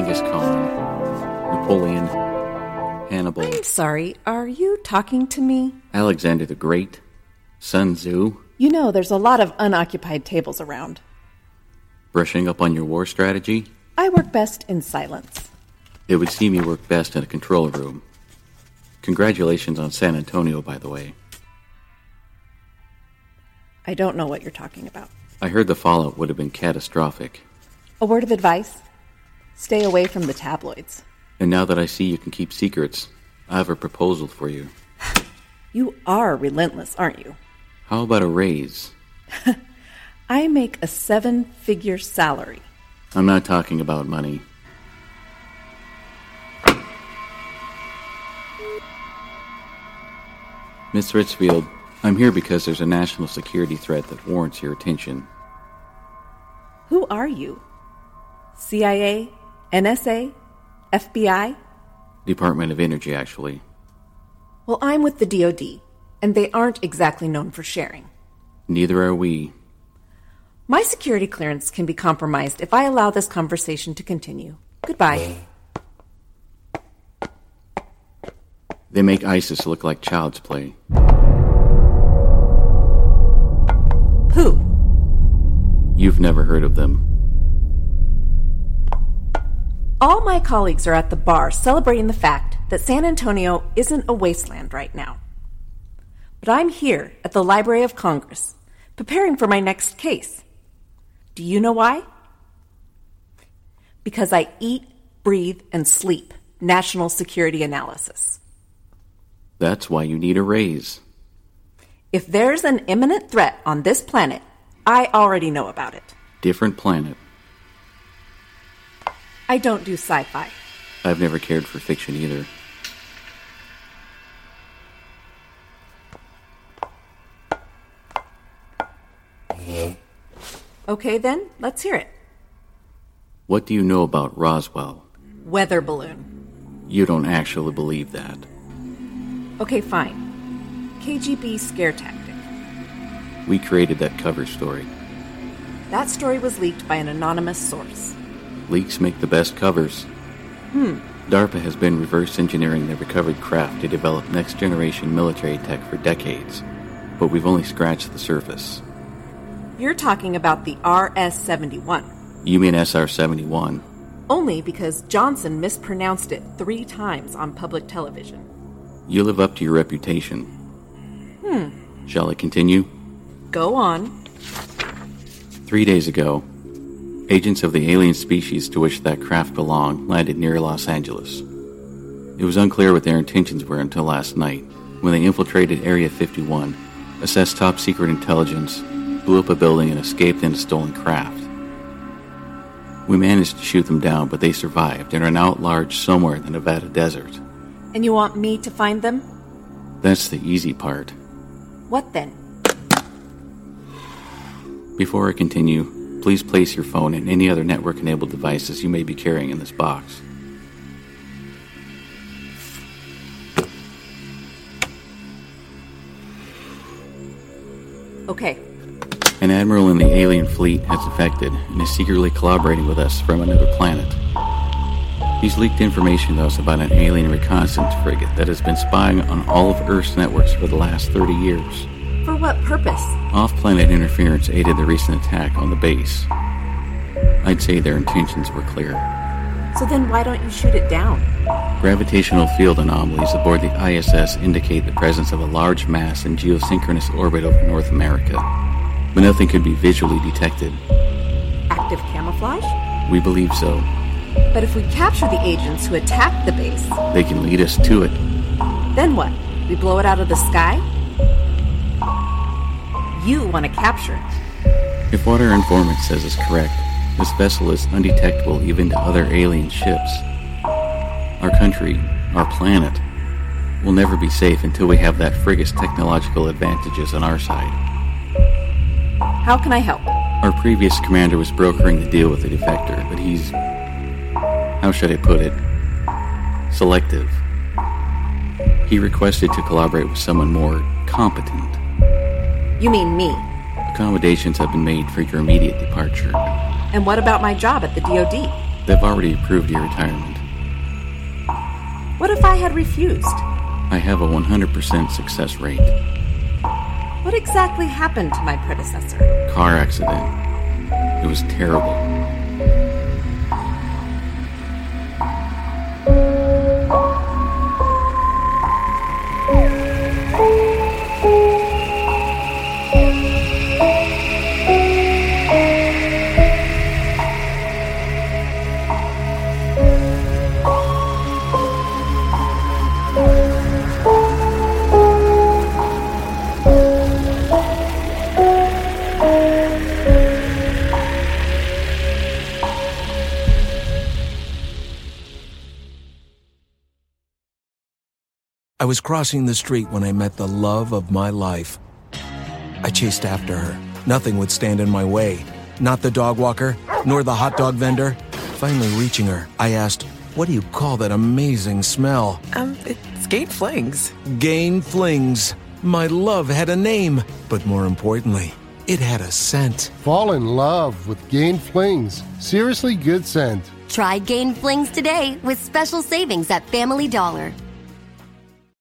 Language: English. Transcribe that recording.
Genghis Khan, Napoleon, Hannibal, I'm sorry, are you talking to me? Alexander the Great, Sun Tzu, You know, there's a lot of unoccupied tables around. brushing up on your war strategy? I work best in silence. It would seem you work best in a control room. Congratulations on San Antonio, by the way. I don't know what you're talking about. I heard the fallout would have been catastrophic. A word of advice stay away from the tabloids. And now that I see you can keep secrets, I have a proposal for you. You are relentless, aren't you? How about a raise? I make a seven figure salary. I'm not talking about money. Miss Ritzfield, I'm here because there's a national security threat that warrants your attention. Who are you? CIA? NSA? FBI? Department of Energy, actually. Well, I'm with the DoD, and they aren't exactly known for sharing. Neither are we. My security clearance can be compromised if I allow this conversation to continue. Goodbye. They make ISIS look like child's play. Who? You've never heard of them. All my colleagues are at the bar celebrating the fact that San Antonio isn't a wasteland right now. But I'm here at the Library of Congress, preparing for my next case. Do you know why? Because I eat, breathe, and sleep national security analysis. That's why you need a raise. If there's an imminent threat on this planet, I already know about it. Different planet. I don't do sci fi. I've never cared for fiction either. Okay, then, let's hear it. What do you know about Roswell? Weather balloon. You don't actually believe that. Okay, fine. KGB scare tactic. We created that cover story. That story was leaked by an anonymous source. Leaks make the best covers. Hmm. DARPA has been reverse engineering the recovered craft to develop next generation military tech for decades, but we've only scratched the surface. You're talking about the RS 71. You mean SR 71? Only because Johnson mispronounced it three times on public television. You live up to your reputation. Hmm. Shall I continue? Go on. Three days ago, agents of the alien species to which that craft belonged landed near Los Angeles. It was unclear what their intentions were until last night, when they infiltrated Area 51, assessed top secret intelligence, blew up a building, and escaped in a stolen craft. We managed to shoot them down, but they survived and are now at large somewhere in the Nevada desert. And you want me to find them? That's the easy part. What then? Before I continue, please place your phone and any other network enabled devices you may be carrying in this box. Okay. An admiral in the alien fleet has defected and is secretly collaborating with us from another planet. He's leaked information to us about an alien reconnaissance frigate that has been spying on all of Earth's networks for the last 30 years. For what purpose? Off planet interference aided the recent attack on the base. I'd say their intentions were clear. So then why don't you shoot it down? Gravitational field anomalies aboard the ISS indicate the presence of a large mass in geosynchronous orbit over North America, but nothing could be visually detected. Active camouflage? We believe so. But if we capture the agents who attacked the base, They can lead us to it. then what? We blow it out of the sky? You want to capture it. If what our informant says is correct, this vessel is undetectable even to other alien ships. Our country, our planet, will never be safe until we have that frigate's technological advantages on our side. How can I help? Our previous commander was brokering the deal with the defector, but he's. How should I put it? Selective. He requested to collaborate with someone more competent. You mean me. Accommodations have been made for your immediate departure. And what about my job at the DoD? They've already approved your retirement. What if I had refused? I have a 100% success rate. What exactly happened to my predecessor? Car accident. It was terrible. I was crossing the street when I met the love of my life. I chased after her. Nothing would stand in my way. Not the dog walker, nor the hot dog vendor. Finally reaching her, I asked, What do you call that amazing smell? Um, it's Gain Flings. Gain Flings. My love had a name, but more importantly, it had a scent. Fall in love with Gain Flings. Seriously good scent. Try Gain Flings today with special savings at Family Dollar.